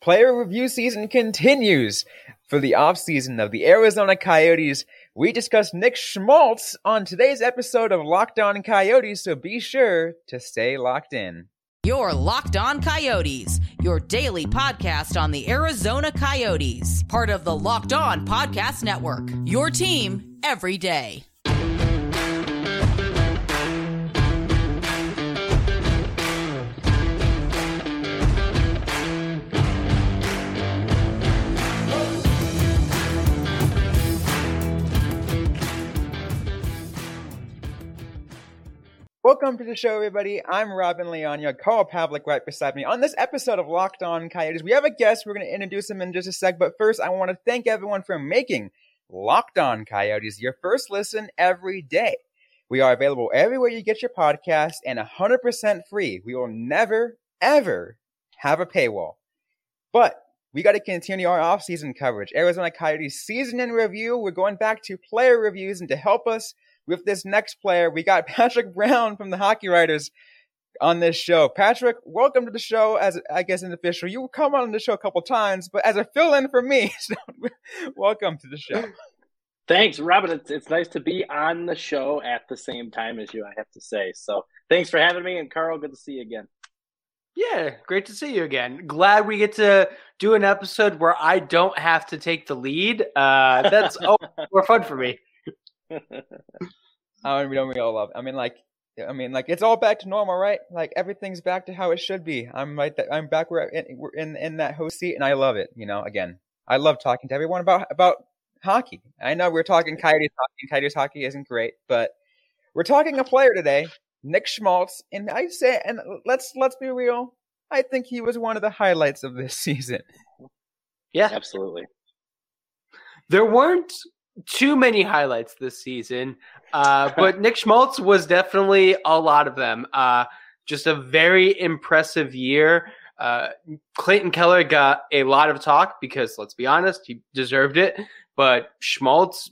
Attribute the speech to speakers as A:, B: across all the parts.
A: Player review season continues. For the offseason of the Arizona Coyotes, we discuss Nick Schmaltz on today's episode of Locked On Coyotes, so be sure to stay locked in.
B: Your Locked On Coyotes, your daily podcast on the Arizona Coyotes, part of the Locked On Podcast Network. Your team every day.
A: Welcome to the show, everybody. I'm Robin Leon, your Carl Pavlik right beside me. On this episode of Locked On Coyotes, we have a guest. We're going to introduce him in just a sec. But first, I want to thank everyone for making Locked On Coyotes your first listen every day. We are available everywhere you get your podcast and 100% free. We will never, ever have a paywall. But we got to continue our off-season coverage. Arizona Coyotes season in review. We're going back to player reviews, and to help us with this next player, we got Patrick Brown from the Hockey Writers on this show. Patrick, welcome to the show as I guess an official. You come on the show a couple times, but as a fill-in for me, so welcome to the show.
C: Thanks, Robin. It's, it's nice to be on the show at the same time as you, I have to say. So thanks for having me. And Carl, good to see you again.
D: Yeah, great to see you again. Glad we get to do an episode where I don't have to take the lead. Uh, that's oh, more fun for me.
A: I mean, we all love. I mean, like, I mean, like it's all back to normal, right? Like everything's back to how it should be. I'm right. Th- I'm back where in, we're in in that host seat, and I love it. You know, again, I love talking to everyone about about hockey. I know we're talking Coyotes hockey. Coyotes hockey isn't great, but we're talking a player today, Nick Schmaltz, and I say, and let's let's be real. I think he was one of the highlights of this season.
D: Yeah,
C: absolutely.
D: There weren't too many highlights this season, uh, but Nick Schmaltz was definitely a lot of them. Uh, just a very impressive year. Uh, Clayton Keller got a lot of talk because, let's be honest, he deserved it. But Schmaltz,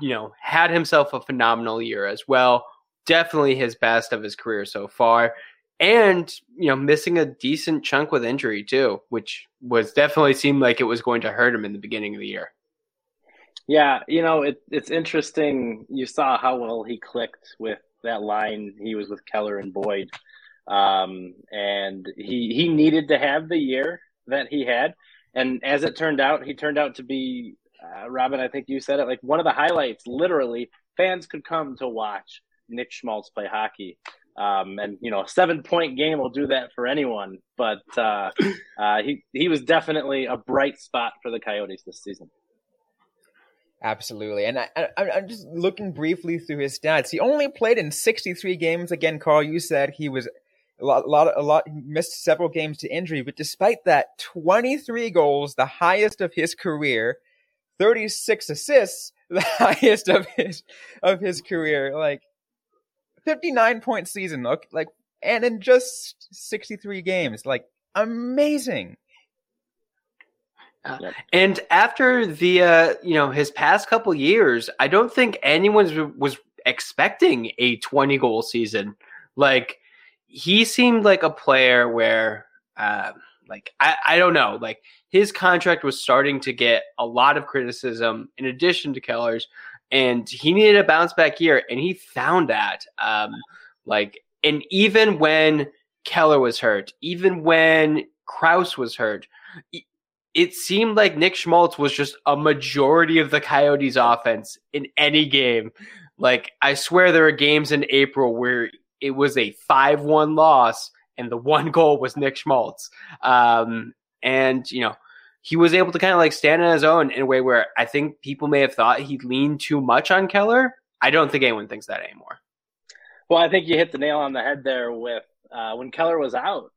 D: you know, had himself a phenomenal year as well. Definitely his best of his career so far. And, you know, missing a decent chunk with injury too, which was definitely seemed like it was going to hurt him in the beginning of the year.
C: Yeah, you know, it, it's interesting. You saw how well he clicked with that line. He was with Keller and Boyd. Um, and he, he needed to have the year that he had. And as it turned out, he turned out to be, uh, Robin, I think you said it, like one of the highlights, literally. Fans could come to watch Nick Schmaltz play hockey. Um, and you know, a seven point game will do that for anyone. But uh, uh, he he was definitely a bright spot for the Coyotes this season.
A: Absolutely, and I, I'm just looking briefly through his stats. He only played in 63 games. Again, Carl, you said he was a lot, a lot, a lot. Missed several games to injury, but despite that, 23 goals, the highest of his career, 36 assists, the highest of his of his career. Like 59 point season, look like, and in just 63 games, like amazing.
D: Uh, and after the uh, you know his past couple years, I don't think anyone was expecting a 20 goal season. Like he seemed like a player where uh, like I, I don't know, like his contract was starting to get a lot of criticism in addition to Keller's, and he needed a bounce back year, and he found that. Um, like, and even when Keller was hurt, even when Crouse was hurt, it seemed like Nick Schmaltz was just a majority of the Coyotes offense in any game. Like I swear there are games in April where it was a 5-1 loss and the one goal was Nick Schmaltz. Um, and you know, he was able to kind of like stand on his own in a way where I think people may have thought he leaned too much on Keller. I don't think anyone thinks that anymore.
C: Well, I think you hit the nail on the head there with uh, when Keller was out.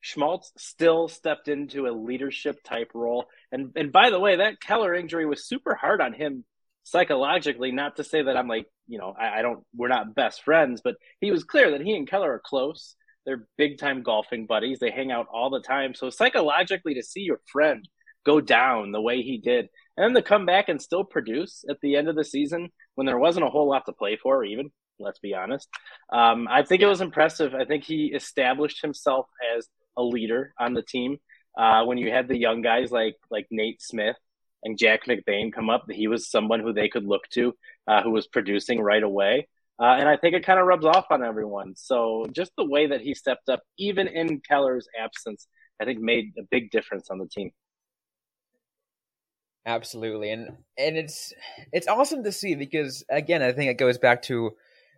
C: Schmaltz still stepped into a leadership type role. And and by the way, that Keller injury was super hard on him psychologically. Not to say that I'm like, you know, I, I don't we're not best friends, but he was clear that he and Keller are close. They're big time golfing buddies. They hang out all the time. So psychologically to see your friend go down the way he did and then to come back and still produce at the end of the season when there wasn't a whole lot to play for even let's be honest um, i think it was impressive i think he established himself as a leader on the team. uh, when you had the young guys like like Nate Smith and Jack McBain come up, he was someone who they could look to, uh, who was producing right away. Uh, and I think it kind of rubs off on everyone. So just the way that he stepped up, even in Keller's absence, I think made a big difference on the team.
A: Absolutely, and and it's it's awesome to see because again, I think it goes back to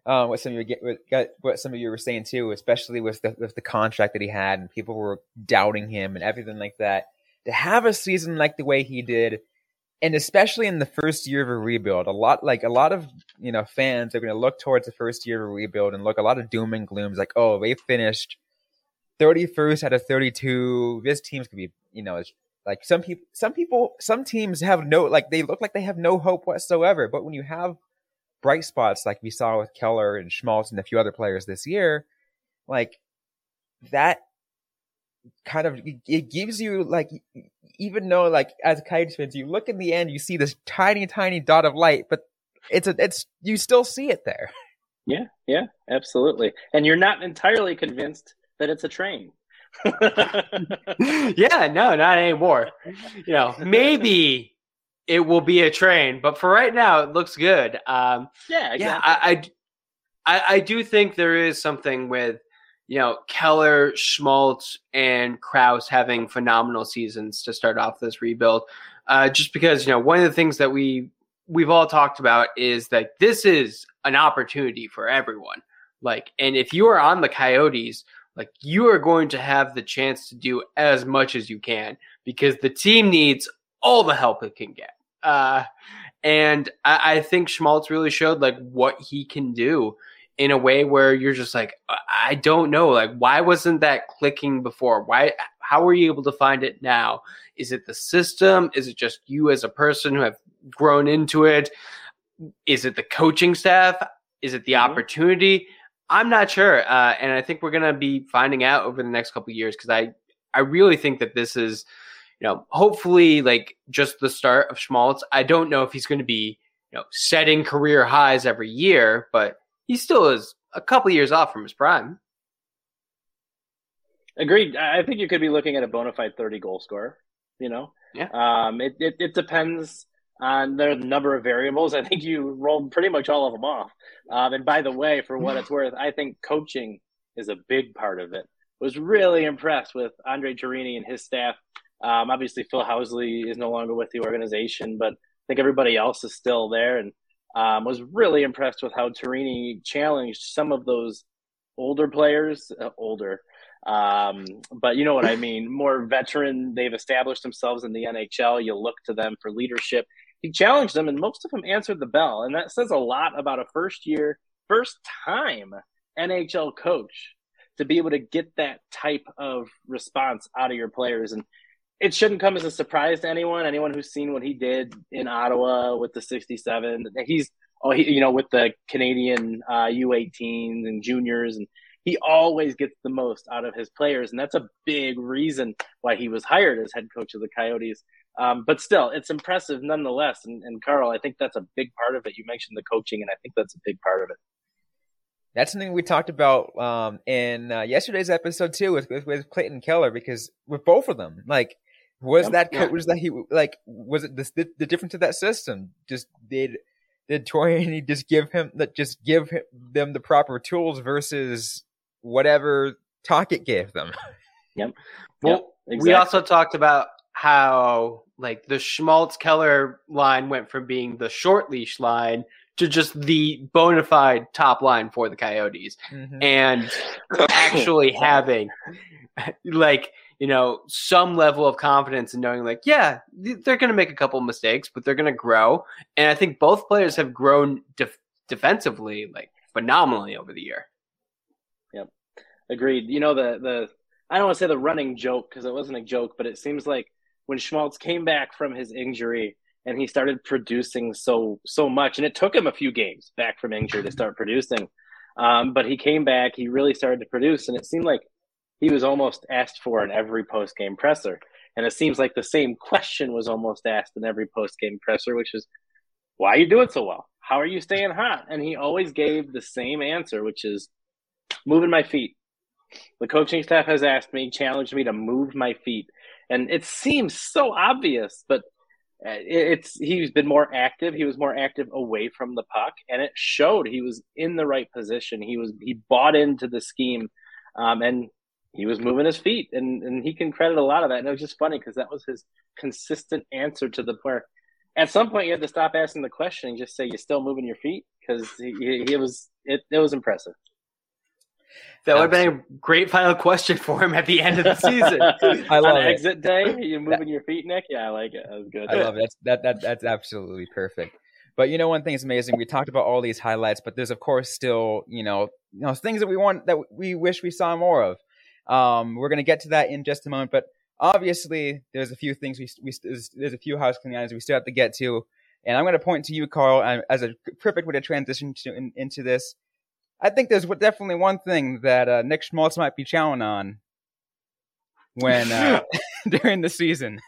A: um, what some of you what some of you were saying too, especially with the with the contract that he had, and people were doubting him and everything like that. To have a season like the way he did, and especially in the first year of a rebuild, a lot like a lot of you know fans are going to look towards the first year of a rebuild and look a lot of doom and glooms, like oh they finished thirty first out of thirty two. This team's gonna be you know like some people, some people, some teams have no like they look like they have no hope whatsoever. But when you have bright spots like we saw with Keller and Schmaltz and a few other players this year, like that kind of it gives you like even though like as Coyotes fans you look in the end you see this tiny tiny dot of light but it's a it's you still see it there.
C: Yeah yeah absolutely. And you're not entirely convinced that it's a train.
D: Yeah no not anymore. You know maybe it will be a train but for right now it looks good um
C: yeah exactly.
D: yeah I, I i do think there is something with you know, Keller, Schmaltz, and Crouse having phenomenal seasons to start off this rebuild. Uh, just because, you know, one of the things that we we've all talked about is that this is an opportunity for everyone. Like, and if you are on the Coyotes, like you are going to have the chance to do as much as you can because the team needs all the help it can get. Uh, and I, I think Schmaltz really showed like what he can do in a way where you're just like, I don't know, like why wasn't that clicking before? Why? How are you able to find it now? Is it the system? Is it just you as a person who have grown into it? Is it the coaching staff? Is it the mm-hmm. opportunity? I'm not sure, uh, and I think we're gonna be finding out over the next couple years because I, I really think that this is, you know, hopefully like just the start of Schmaltz. I don't know if he's going to be, you know, setting career highs every year, but he still is a couple years off from his prime.
C: Agreed. I think you could be looking at a bona fide 30 goal scorer, you know?
D: Yeah.
C: Um, it, it, it depends on the number of variables. I think you rolled pretty much all of them off. Um, and by the way, for what it's worth, I think coaching is a big part of it. Was really impressed with Andre Tourigny and his staff. Um, obviously, Phil Housley is no longer with the organization, but I think everybody else is still there. And um, was really impressed with how Tourigny challenged some of those older players, uh, older, um, but you know what I mean. More veteran. They've established themselves in the NHL. You look to them for leadership. He challenged them, and most of them answered the bell, and that says a lot about a first year, first time NHL coach to be able to get that type of response out of your players. And it shouldn't come as a surprise to anyone. Anyone who's seen what he did in Ottawa with the 67, he's oh, he, you know, with the Canadian uh, U18s and juniors, and he always gets the most out of his players, and that's a big reason why he was hired as head coach of the Coyotes. Um, but still, it's impressive nonetheless. And, and Carl, I think that's a big part of it. You mentioned the coaching, and I think that's a big part of it.
A: That's something we talked about um, in uh, yesterday's episode too, with, with, with Clayton Keller, because with both of them, like was yep. that coach? Was that he like? Was it the, the difference of that system? Just did did Tourigny just give him that? Just give him, them the proper tools versus whatever Tocchet gave them.
C: Yep.
D: Well, yep, exactly. we also talked about how like the Schmaltz Keller line went from being the short leash line to just the bona fide top line for the Coyotes, mm-hmm. and actually having like you know, some level of confidence in knowing, like, yeah, they're going to make a couple mistakes, but they're going to grow. And I think both players have grown def- defensively, like, phenomenally over the year.
C: Yep, agreed. You know, the the I don't want to say the running joke because it wasn't a joke, but it seems like when Schmaltz came back from his injury and he started producing so so much, and it took him a few games back from injury to start producing. Um, but he came back, he really started to produce, and it seemed like he was almost asked for in every post game presser. And it seems like the same question was almost asked in every post game presser, which is, why are you doing so well? How are you staying hot? And he always gave the same answer, which is moving my feet. The coaching staff has asked me, challenged me to move my feet, and it seems so obvious, but uh, it's he's been more active. He was more active away from the puck, and it showed. He was in the right position. He was he bought into the scheme, um, and he was moving his feet, and and he can credit a lot of that. And it was just funny because that was his consistent answer to the player. At some point, you had to stop asking the question and just say, You're still moving your feet?" Because he, he, he was it. It was impressive.
D: That would have been a great final question for him at the end of the season.
A: I love
C: On
A: it.
C: exit day, you're moving your feet, Nick? Yeah, I like it. That was good.
A: I love it. That's, that that that's absolutely perfect. But you know, one thing is amazing. We talked about all these highlights, but there's of course still you know you know things that we want that we wish we saw more of. Um, we're gonna get to that in just a moment, but obviously there's a few things we we there's, there's a few house cleaning items we still have to get to, and I'm gonna point to you, Carl, as a perfect way to transition to in, into this. I think there's definitely one thing that uh, Nick Schmaltz might be chowing on when uh, during the season.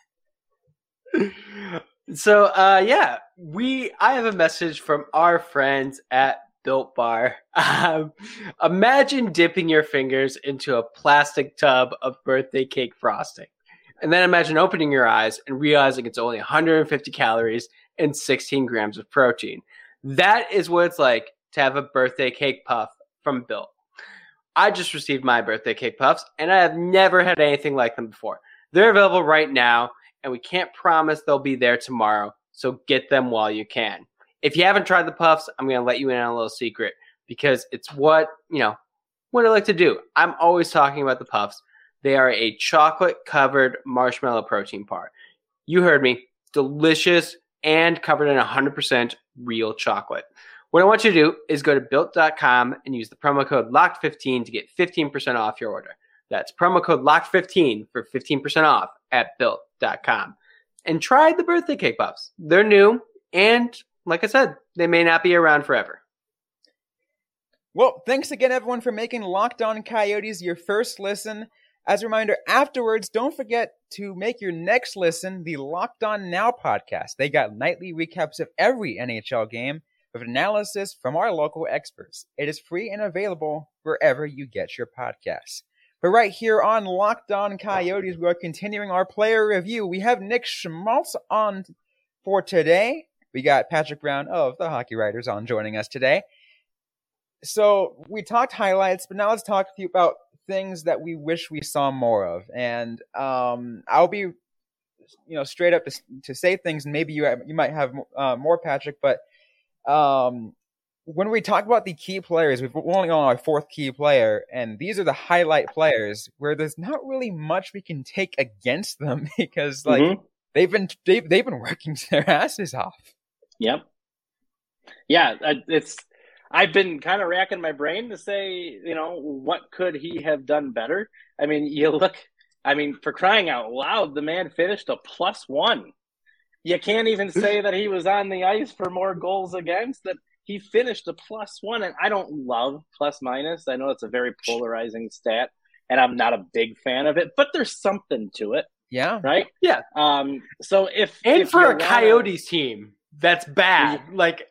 D: So uh yeah, we I have a message from our friends at Built Bar. Um, imagine dipping your fingers into a plastic tub of birthday cake frosting. And then imagine opening your eyes and realizing it's only 150 calories and 16 grams of protein. That is what it's like to have a birthday cake puff from Built. I just received my birthday cake puffs and I have never had anything like them before. They're available right now and we can't promise they'll be there tomorrow. So get them while you can. If you haven't tried the puffs, I'm going to let you in on a little secret because it's what, you know, what I like to do. I'm always talking about the puffs. They are a chocolate covered marshmallow protein bar. You heard me. Delicious and covered in 100% real chocolate. What I want you to do is go to built.com and use the promo code LOCKED15 to get 15% off your order. That's promo code LOCKED15 for 15% off at built.com. And try the birthday cake puffs. They're new, and like I said, they may not be around forever.
A: Well, thanks again, everyone, for making Locked On Coyotes your first listen. As a reminder, afterwards, don't forget to make your next listen the Locked On Now podcast. They got nightly recaps of every NHL game with analysis from our local experts. It is free and available wherever you get your podcasts. But right here on Locked On Coyotes, we are continuing our player review. We have Nick Schmaltz on for today. We got Patrick Brown of the Hockey Writers on joining us today. So we talked highlights, but now let's talk to you about things that we wish we saw more of. And um, I'll be, you know, straight up to, to say things, and maybe you you might have uh, more, Patrick. But um, when we talk about the key players, we've only on our fourth key player, and these are the highlight players where there's not really much we can take against them because, like,
C: Mhm.
A: they've been they've, they've been working their asses off.
C: Yep. Yeah, it's. I've been kind of racking my brain to say, you know, what could he have done better? I mean, you look. I mean, for crying out loud, the man finished a plus one. You can't even say that he was on the ice for more goals against. That he finished a plus one, and I don't love plus minus. I know it's a very polarizing stat, and I'm not a big fan of it. But there's something to it,
A: Yeah,
C: right?
D: Yeah.
C: Um. So if
D: And
C: if
D: for a Coyotes team, that's bad. Like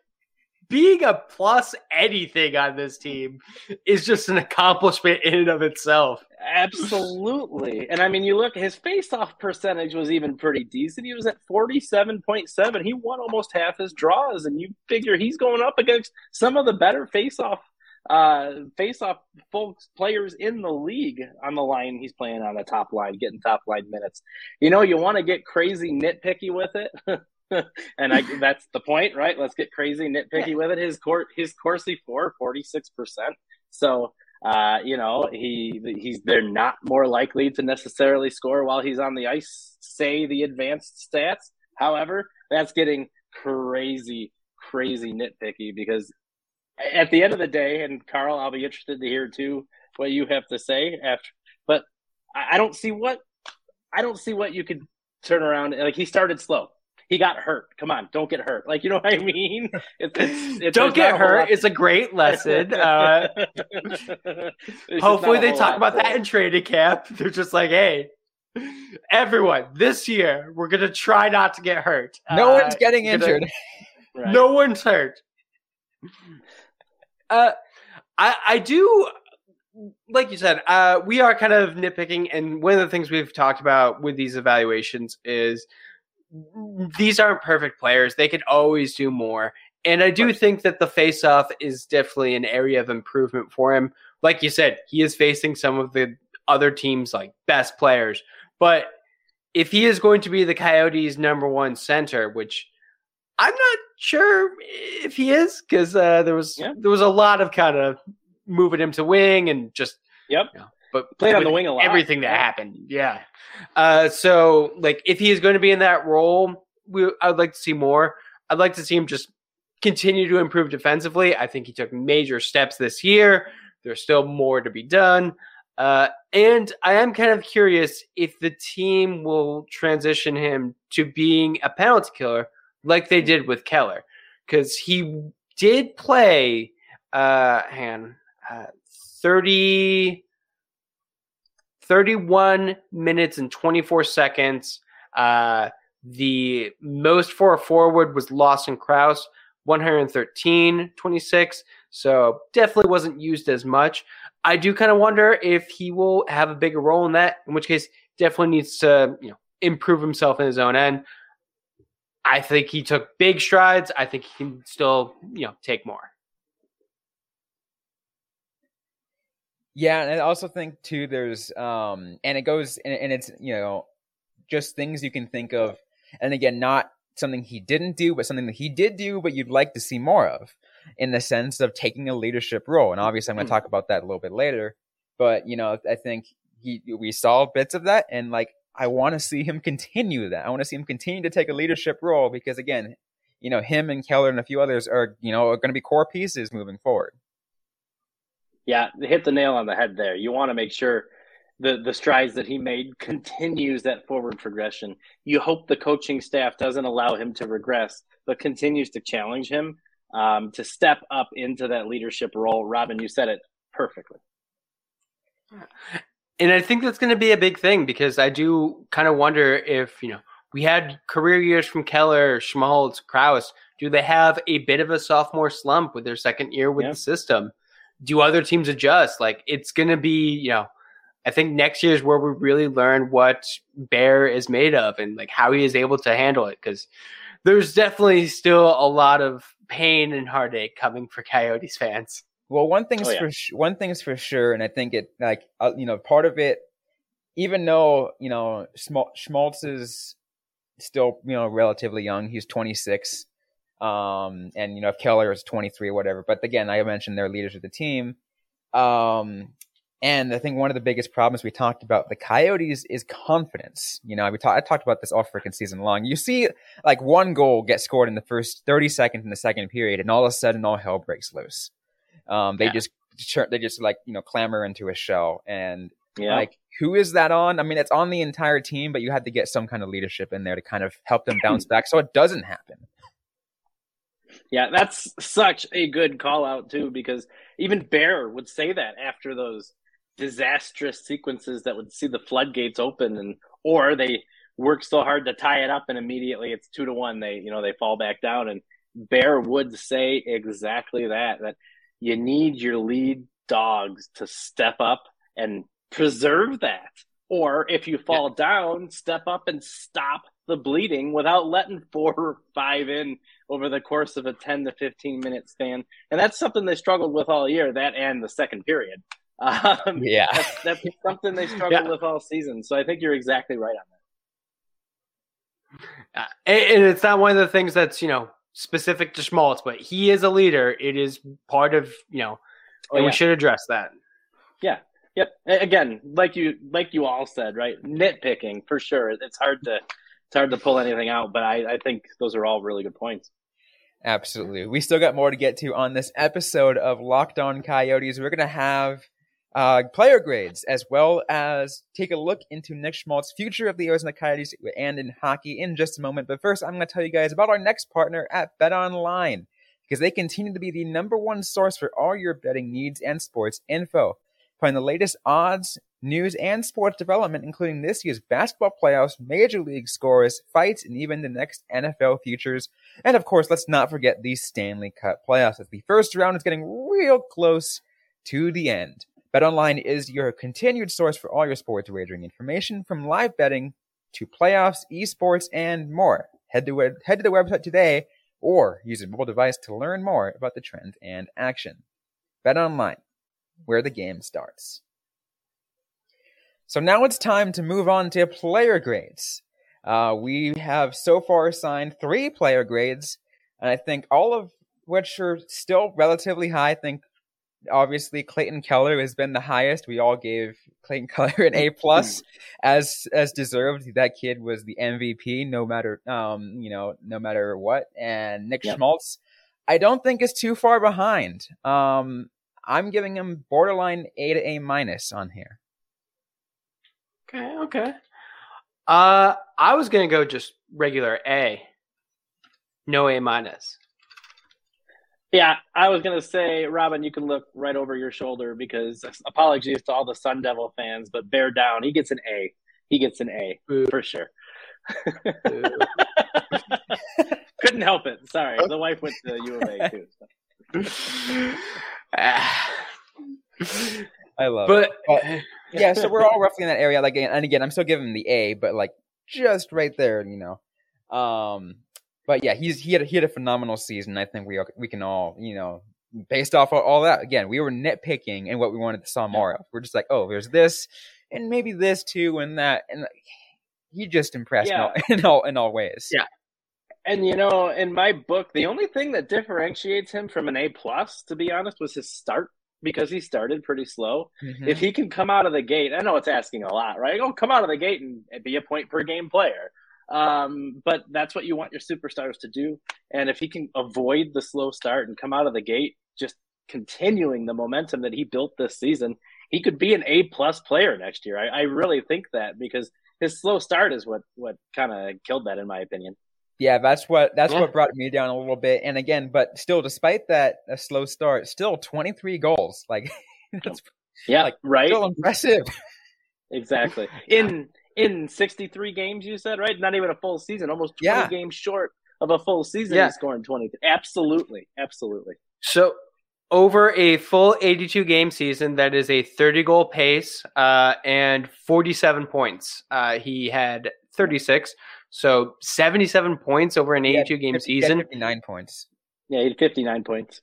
D: being a plus anything on this team is just an accomplishment in and of itself.
C: Absolutely. And I mean, you look, his face-off percentage was even pretty decent. He was at 47.7. He won almost half his draws, and you figure he's going up against some of the better face-off uh face-off folks players in the league on the line he's playing on the top line getting top line minutes you know you want to get crazy nitpicky with it and I, that's the point right let's get crazy nitpicky with it his court his Corsi for 46% so uh, you know, he he's they're not more likely to necessarily score while he's on the ice. Say the advanced stats. However, that's getting crazy, crazy nitpicky because at the end of the day, and Carl, I'll be interested to hear too what you have to say after. But I I don't see what I don't see what you could turn around. Like he started slow. He got hurt. Come on, don't get hurt. Like you know what I mean? It's, it's, it's,
D: Don't get
C: not a whole
D: hurt. It's a great lesson. Uh, hopefully, they talk about that
C: it.
D: in training camp. They're just like, hey, everyone, this year we're gonna try not to get hurt.
A: no
D: Uh,
A: one's getting
D: we're gonna-
A: injured.
C: Right.
D: No one's hurt. Uh, I I do like you said, uh, we are kind of nitpicking, and one of the things we've talked about with these evaluations is these aren't perfect players. They could always do more. And I do think that the face off is definitely an area of improvement for him. Like you said, he is facing some of the other teams' like best players. But if he is going to be the Coyotes' number one center, which I'm not sure if he is, because uh, there was yeah. there was a lot of kind of moving him to wing and just
C: yep.
D: You know, but
C: played on the wing a lot.
D: Everything that happened, yeah. Uh, so like if he is going to be in that role, we I'd like to see more. I'd like to see him just continue to improve defensively. I think he took major steps this year. There's still more to be done. Uh, and I am kind of curious if the team will transition him to being a penalty killer like they did with Keller. Because he did play, uh, hang uh, 30, 31 minutes and 24 seconds. Uh, the most for a forward was Lawson Crouse, 113 26. So definitely wasn't used as much. I do kind of wonder if he will have a bigger role in that, in which case definitely needs to, you know, improve himself in his own end. I think he took big strides. I think he can still, you know, take more.
A: Yeah, and I also think too there's um and it goes and, and it's, you know, just things you can think of and again not something he didn't do, but something that he did do, but you'd like to see more of in the sense of taking a leadership role. And obviously, I'm going to talk about that a little bit later. But you know, I think he we saw bits of that, and like I want to see him continue that. I want to see him continue to take a leadership role because again, you know, him and Keller and a few others are you know are going to be core pieces moving forward.
C: Yeah, hit the nail on the head there. You want to make sure the the strides that he made continues that forward progression. You hope the coaching staff doesn't allow him to regress, but continues to challenge him um, to step up into that leadership role. Robin, you said it perfectly.
D: And I think that's going to be a big thing because I do kind of wonder if you know we had career years from Keller, Schmaltz, Crouse. Do they have a bit of a sophomore slump with their second year with yeah. the system? Do other teams adjust? Like it's going to be you know I think next year is where we really learn what Bear is made of and like how he is able to handle it. Because there's definitely still a lot of pain and heartache coming for Coyotes fans.
A: Well, one thing's oh, yeah. for one thing's for sure, and I think it like uh, you know part of it, even though you know Schmaltz is still you know relatively young, he's 26, um, and you know if Keller is 23 or whatever. But again, I mentioned they're leaders of the team. Um, and I think one of the biggest problems we talked about the Coyotes is confidence. You know, we talk, I talked about this all freaking season long. You see, like one goal get scored in the first 30 seconds in the second period, and all of a sudden, all hell breaks loose. Um, they yeah. just they just like you know clamor into a shell, and yeah. like who is that on? I mean, it's on the entire team, but you had to get some kind of leadership in there to kind of help them bounce back, so it doesn't happen.
C: Yeah, that's such a good call out too, because even Bear would say that after those disastrous sequences that would see the floodgates open and or they work so hard to tie it up and immediately it's two to one they you know they fall back down and bear would say exactly that that you need your lead dogs to step up and preserve that or if you fall yeah. down step up and stop the bleeding without letting four or five in over the course of a 10 to 15 minute span and that's something they struggled with all year that and the second period um,
A: yeah,
C: that's, that's, something they struggle yeah. with all season. So I think you're exactly right on
D: that. Uh, and, and, it's not one of the things that's you know specific to Schmaltz, but he is a leader. It is part of you know, oh, and yeah. we should address that.
C: Yeah. Yep. Again, like you like you all said, right? Nitpicking for sure. It's hard to it's hard to pull anything out, but I, I think those are all really good points.
A: Absolutely. We still got more to get to on this episode of Locked On Coyotes. We're gonna have uh, player grades, as well as take a look into Nick Schmaltz's future of the Arizona Coyotes and in hockey in just a moment. But first, I'm going to tell you guys about our next partner at Bet Online because they continue to be the number one source for all your betting needs and sports info. Find the latest odds, news, and sports development, including this year's basketball playoffs, major league scores, fights, and even the next NFL futures. And of course, let's not forget the Stanley Cup playoffs as the first round is getting real close to the end. BetOnline is your continued source for all your sports wagering information from live betting to playoffs, esports, and more. Head to, head to the website today or use a mobile device to learn more about the trends and action. BetOnline, where the game starts. So now it's time to move on to player grades. Uh, we have so far assigned three player grades, and I think all of which are still relatively high. I think obviously Clayton Keller has been the highest. We all gave Clayton Keller an A plus as as deserved. That kid was the MVP no matter um you know no matter what. And Nick yep. Schmaltz, I don't think is too far behind. Um I'm giving him borderline A to A minus on here.
D: Okay, okay. Uh I was gonna go just regular A. No A minus.
C: Yeah, I was gonna say, Robin, you can look right over your shoulder because apologies to all the Sun Devil fans, but bear down. He gets an A. He gets an A Boo. for sure. Couldn't help it. Sorry, the wife went to U of A too. So.
A: I love
D: but,
A: it. But yeah, so we're all roughly in that area. Like, and again, I'm still giving him the A, but like just right there, you know. Um, but yeah, he's he had he had a phenomenal season. I think we we can all you know based off of all that. Again, we were nitpicking and what we wanted to saw more of. We're just like, oh, there's this and maybe this too and that, and he just impressed yeah. in, all, in all in all ways.
C: Yeah. And you know, in my book, the only thing that differentiates him from an A plus, to be honest, was his start because he started pretty slow. Mm-hmm. If he can come out of the gate, I know it's asking a lot, right? Go come out of the gate and be a point per game player. Um, but that's what you want your superstars to do. And if he can avoid the slow start and come out of the gate, just continuing the momentum that he built this season, he could be an A plus player next year. I, I really think that because his slow start is what what kind of killed that, in my opinion.
A: Yeah, that's what that's yeah. what brought me down a little bit. And again, but still, despite that a slow start, still twenty three goals. Like that's
C: yeah, like, right.
A: Still impressive.
C: Exactly. In in 63 games, you said, right? Not even a full season, almost 20 yeah. games short of a full season. Yeah. Scoring 20. Absolutely. Absolutely.
D: So, over a full 82 game season, that is a 30 goal pace uh, and 47 points. Uh, he had 36. So 77 points over an 82 game 50, season.
A: 59 points.
C: Yeah, he had 59 points.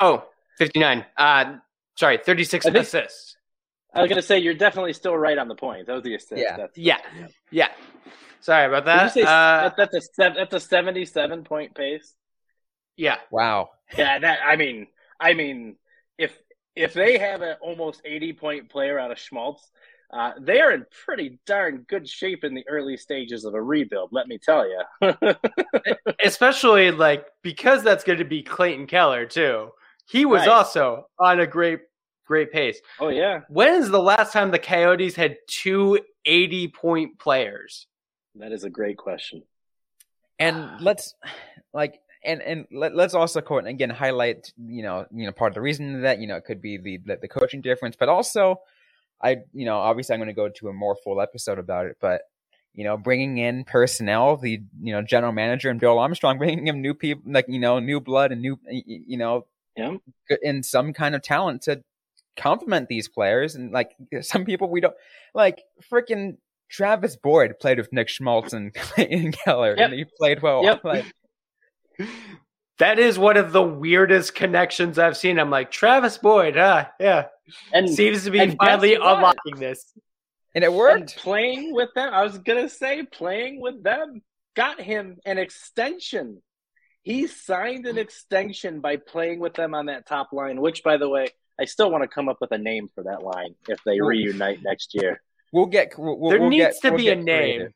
D: Oh, 59. Uh, sorry, 36 think, assists.
C: I was gonna say you're definitely still right on the point. That was the assist.
D: Yeah, that's, yeah, yeah. yeah. Sorry about that.
C: Say, uh, that's a that's a seventy-seven point pace.
D: Yeah.
A: Wow.
C: Yeah. That I mean, I mean, if if they have an almost eighty point player out of Schmaltz, uh, they are in pretty darn good shape in the early stages of a rebuild. Let me tell you.
D: Especially like because that's going to be Clayton Keller too. He was right. also on a great great pace.
C: Oh yeah.
D: When is the last time the Coyotes had two 80 point players?
C: That is a great question.
A: And let's like and and let, us also quote again highlight you know you know part of the reason that you know it could be the the, the coaching difference, but also I you know obviously I'm going to go to a more full episode about it, but you know bringing in personnel, the you know general manager and Bill Armstrong, bringing him new people like you know new blood and new you know
C: yeah.
A: in some kind of talent to compliment these players and like some people we don't like freaking Travis Boyd played with Nick Schmaltz and Clayton Keller yep. and he played well.
C: Yep.
A: Like,
D: that is one of the weirdest connections I've seen. I'm like, Travis Boyd, huh? Yeah. And seems to be finally unlocking this.
A: And it worked. And
C: playing with them, I was gonna say playing with them got him an extension. He signed an extension by playing with them on that top line, which by the way, I still want to come up with a name for that line if they reunite next year.
A: We'll get. We'll,
D: there
A: we'll
D: needs
A: get,
D: to
A: we'll
D: be a name. Creative.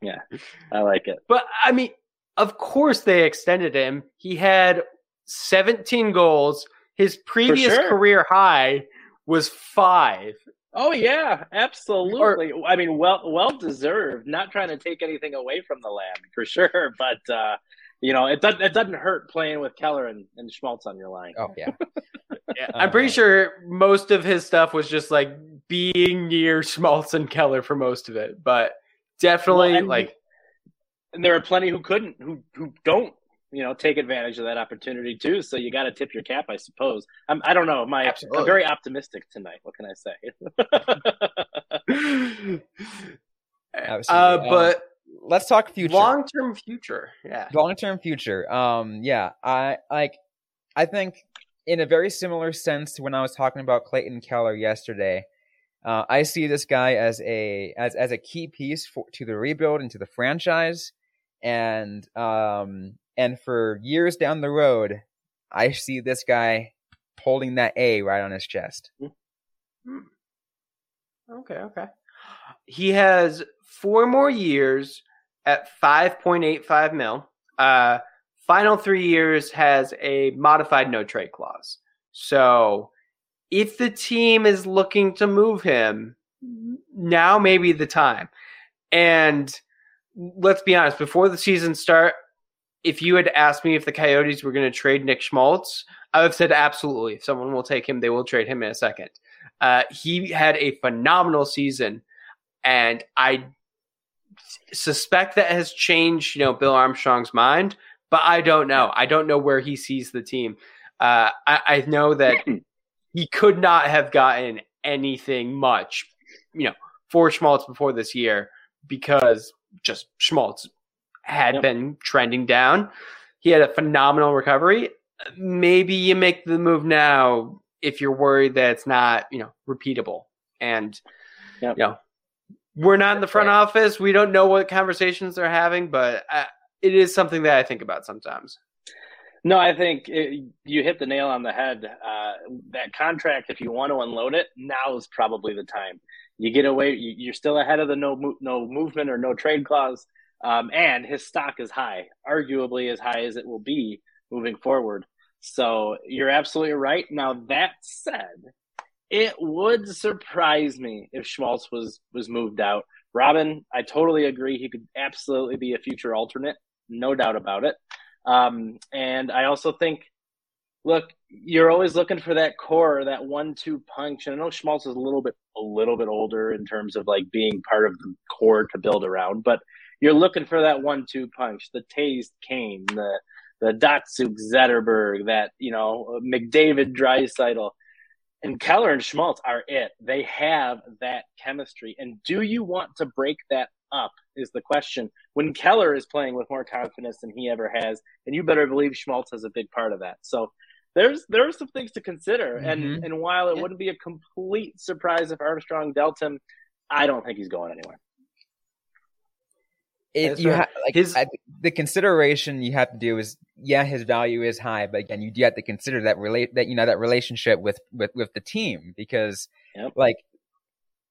C: Yeah, I like it.
D: But I mean, of course they extended him. He had 17 goals. His previous sure. career high was five.
C: Oh yeah, absolutely. Or, I mean, well, well deserved. Not trying to take anything away from the lad for sure, but uh, you know, it doesn't it doesn't hurt playing with Keller and, and Schmaltz on your line.
A: Oh yeah.
D: yeah. I'm pretty sure most of his stuff was just like being near Schmaltz and Keller for most of it, but definitely well, and, like
C: and there are plenty who couldn't who who don't you know take advantage of that opportunity too. So you got to tip your cap, I suppose. I'm, I don't know. My
D: Absolutely.
C: I'm very optimistic tonight. What can I say?
D: Uh,
A: Um,
D: but
A: let's talk future.
D: long term future, yeah.
A: long term future. Um, yeah, I like. I think in a very similar sense to when I was talking about Clayton Keller yesterday. Uh, I see this guy as a as as a key piece for, to the rebuild and to the franchise, and um and for years down the road, I see this guy holding that A right on his chest.
D: Okay, okay. He has four more years at 5.85 mil. Uh, final three years has a modified no trade clause. So if the team is looking to move him, now may be the time. And let's be honest, before the season start, if you had asked me if the Coyotes were going to trade Nick Schmaltz, I would have said absolutely. If someone will take him, they will trade him in a second. Uh, he had a phenomenal season, and I suspect that has changed, you know, Bill Armstrong's mind. But I don't know. I don't know where he sees the team. Uh, I, I know that he could not have gotten anything much, you know, for Schmaltz before this year because just Schmaltz had
C: Yep.
D: been trending down. He had a phenomenal recovery. Maybe you make the move now if you're worried that it's not, you know, repeatable. And
C: Yep.
D: you know, we're not in the front office. We don't know what conversations they're having, but uh, it is something that I think about sometimes.
C: No, I think it, you hit the nail on the head. Uh, that contract, if you want to unload it, now is probably the time. You get away. you- You're still ahead of the no no movement or no trade clause, um, and his stock is high, arguably as high as it will be moving forward. So you're absolutely right. Now that said, it would surprise me if Schmaltz was was moved out. Robin, I totally agree. He could absolutely be a future alternate, no doubt about it. Um, and I also think, look, you're always looking for that core, that one-two punch. And I know Schmaltz is a little bit, a little bit older in terms of like being part of the core to build around, but you're looking for that one-two punch, the Toews Kane, the the Datsyuk Zetterberg, that you know McDavid, Draisaitl, and Keller and Schmaltz are it. They have that chemistry, and do you want to break that up? Is the question. When Keller is playing with more confidence than he ever has, and you better believe Schmaltz has a big part of that. So there's there are some things to consider, and mm-hmm. and while it
D: Yeah.
C: wouldn't be a complete surprise if Armstrong dealt him, I don't think he's going anywhere.
A: It, you
D: right.
A: ha- like
D: His-
A: I, the consideration you have to do is yeah, his value is high, but again, you do have to consider that relate that you know that relationship with with with the team because
C: Yep.
A: like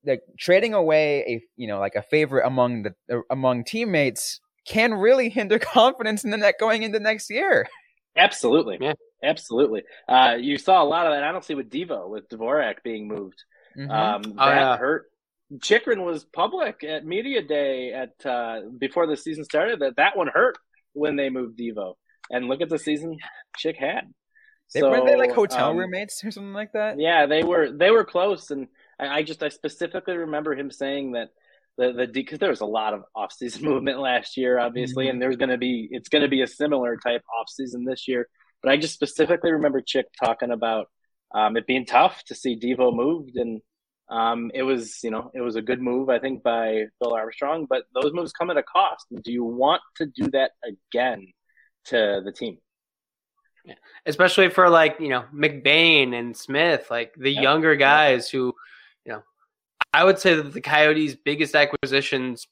A: the trading away a you know like a favorite among the uh, among teammates can really hinder confidence in the net going into next year.
C: Absolutely,
D: Yeah.
C: absolutely. Uh, you saw a lot of that, honestly, with Devo, with Dvorak being moved.
A: Mhm.
C: Um,
D: Oh,
C: that
D: yeah.
C: hurt. Chychrun was public at media day at uh, before the season started that that one hurt when they moved Devo. And look at the season Chick had.
A: they weren't they like hotel
C: um,
A: roommates or something like that.
C: Yeah, they were they were close, and I, I just I specifically remember him saying that the the because there was a lot of off season movement last year, obviously,
A: Mhm.
C: and there's going to be it's going to be a similar type off season this year. But I just specifically remember Chick talking about um, it being tough to see Devo moved, and um, it was you know it was a good move I think by Bill Armstrong, but those moves come at a cost. Do you want to do that again to the team?
D: especially for like you know McBain and Smith, like the
C: Yep.
D: younger guys who, you know, I would say that the Coyotes' biggest acquisitions,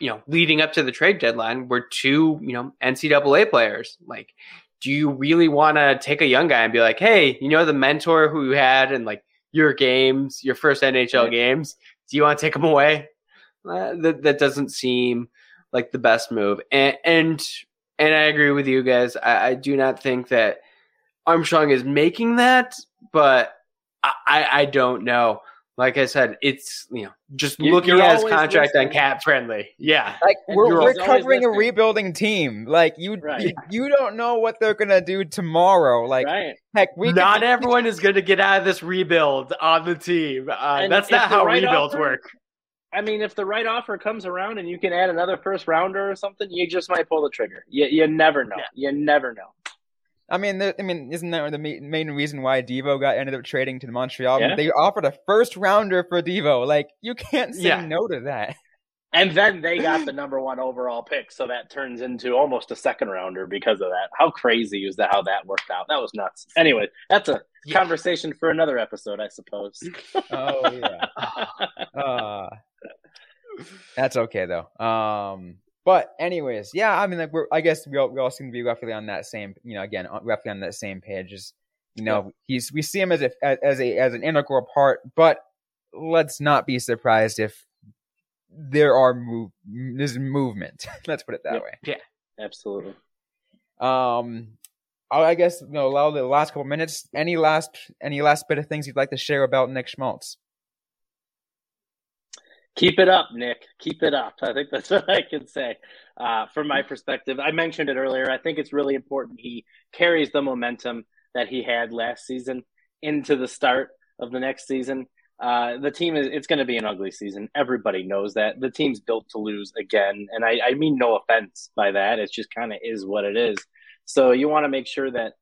D: you know, leading up to the trade deadline were two, you know, NCAA players. Like, do you really want to take a young guy and be like, hey, you know, the mentor who you had and like your games, your first NHL games, do you want to take them away? Uh, that that doesn't seem like the best move, and and and I agree with you guys. I, I do not think that Armstrong is making that, but I, I don't know. Like I said, it's you know just
C: You-
D: looking
C: you're
D: at his
C: always
D: contract on
C: listening.
D: cap friendly. Yeah,
A: Like we're,
D: you're
A: we're covering a rebuilding team. Like you,
C: Right.
A: you, you don't know what they're gonna do tomorrow. Like
C: right.
A: heck, we could
D: not
A: be-
D: everyone is going to get out of this rebuild on the team. Uh, that's not how
C: right
D: rebuilds
C: offer-
D: work.
C: I mean, if the right offer comes around and you can add another first rounder or something, you just might pull the trigger. You, you never know. Yeah. You never know.
A: I mean, I mean, isn't that the main reason why Devo got ended up trading to Montreal? Yeah. They offered a first rounder for Devo. Like, you can't say yeah. no to that.
C: And then they got the number one overall pick, so that turns into almost a second rounder because of that. How crazy is that? How that worked out? That was nuts. Anyway, that's a yeah. conversation for another episode, I suppose.
A: oh yeah. uh, that's okay though. Um, but anyways, yeah. I mean, like we're. I guess we all, we all seem to be roughly on that same. You know, again, roughly on that same page. Just you know, yeah. he's we see him as a as a as an integral part, but let's not be surprised if there are move there's movement. Let's put it that
C: yeah.
A: way.
C: Yeah, absolutely.
A: Um, I guess you know, allow the last couple minutes. Any last any last bit of things you'd like to share about Nick Schmaltz?
C: Keep it up, Nick. Keep it up. I think that's what I can say uh, from my perspective. I mentioned it earlier. I think it's really important he carries the momentum that he had last season into the start of the next season. Uh, the team is it's going to be an ugly season. Everybody knows that. The team's built to lose again, and I, I mean no offense by that. It just kind of is what it is. So you want to make sure that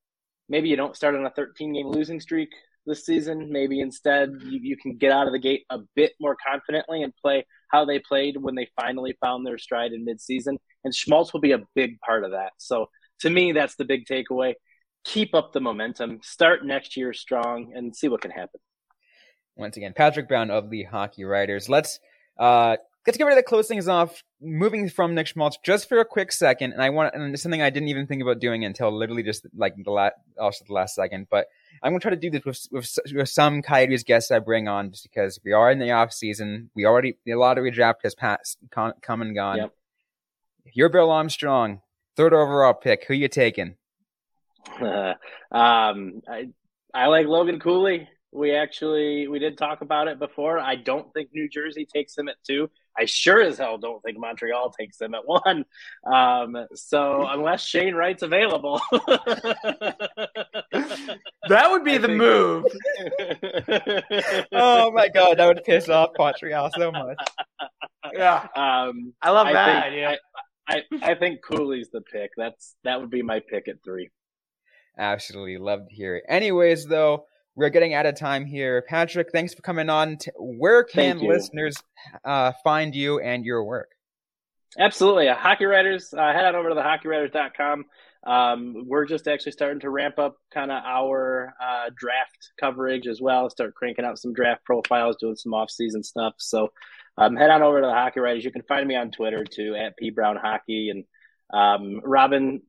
C: maybe you don't start on a 13 game losing streak this season. Maybe instead you, you can get out of the gate a bit more confidently and play how they played when they finally found their stride in midseason. And Schmaltz will be a big part of that. So to me, that's the big takeaway. Keep up the momentum. Start next year strong and see what can happen
A: once again, Patrick Brown of the Hockey Writers. Let's uh, let's get ready to close things off. Moving from Nick Schmaltz just for a quick second, and I want and it's something I didn't even think about doing until literally just like the last also the last second. But I'm gonna try to do this with with, with some Coyotes guests I bring on, just because we are in the off season. We already the lottery draft has passed, con, come and gone. Yep. You're Bill Armstrong, third overall pick, who you taking?
C: Uh, um, I I like Logan Cooley. We actually we did talk about it before. I don't think New Jersey takes him at two. I sure as hell don't think Montreal takes him at one. Um, so unless Shane Wright's available,
D: that would be I the think... move.
A: oh my god, that would piss off Montreal so much.
C: Yeah, um,
D: I love I that. Think, yeah.
C: I, I, I think Cooley's the pick. That's that would be my pick at three.
A: Absolutely love to hear it. Anyways, though, we're getting out of time here. Patrick, thanks for coming on. Where can listeners uh, find you and your work?
C: Absolutely. Uh, hockey Writers, uh, head on over to the hockeywriters.com. Um, we're just actually starting to ramp up kind of our uh, draft coverage as well, start cranking out some draft profiles, doing some off-season stuff. So um, head on over to the Hockey Writers. You can find me on Twitter too, at P Brown Hockey. And um, Robyn,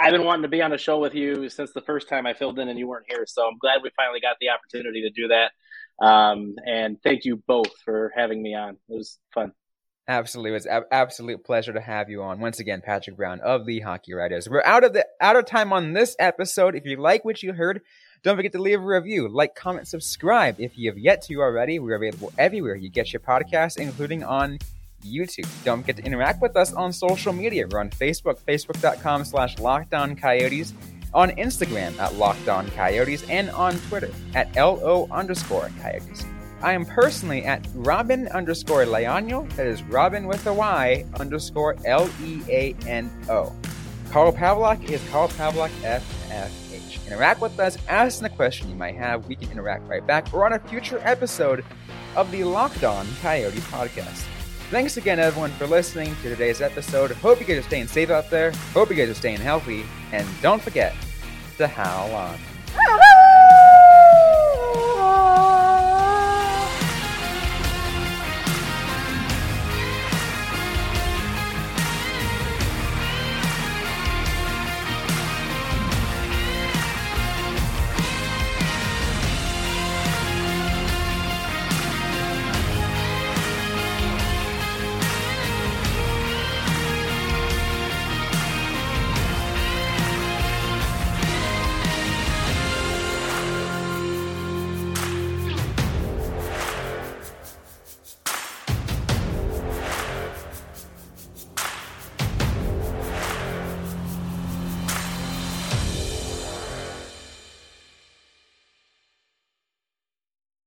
C: I've been wanting to be on a show with you since the first time I filled in and you weren't here. So I'm glad we finally got the opportunity to do that. Um, and thank you both for having me on. It was fun.
A: Absolutely, it's an absolute pleasure to have you on once again, Patrick Brown of the Hockey Writers. We're out of the out of time on this episode. If you like what you heard, don't forget to leave a review, like, comment, subscribe. If you have yet to already, we're available everywhere you get your podcasts, including on YouTube. Don't forget to interact with us on social media. We're on Facebook, facebook.com slash lockedoncoyotes, on Instagram at lockedoncoyotes, and on Twitter at LO underscore coyotes. I am personally at Robyn underscore Leano. That is Robyn with a Y underscore L E A N O. Carl Pavlak is Carl Pavlak FFH. Interact with us, ask the question you might have. We can interact right back or on a future episode of the Locked On Coyote podcast. Thanks again, everyone, for listening to today's episode. Hope you guys are staying safe out there. Hope you guys are staying healthy. And don't forget to howl on.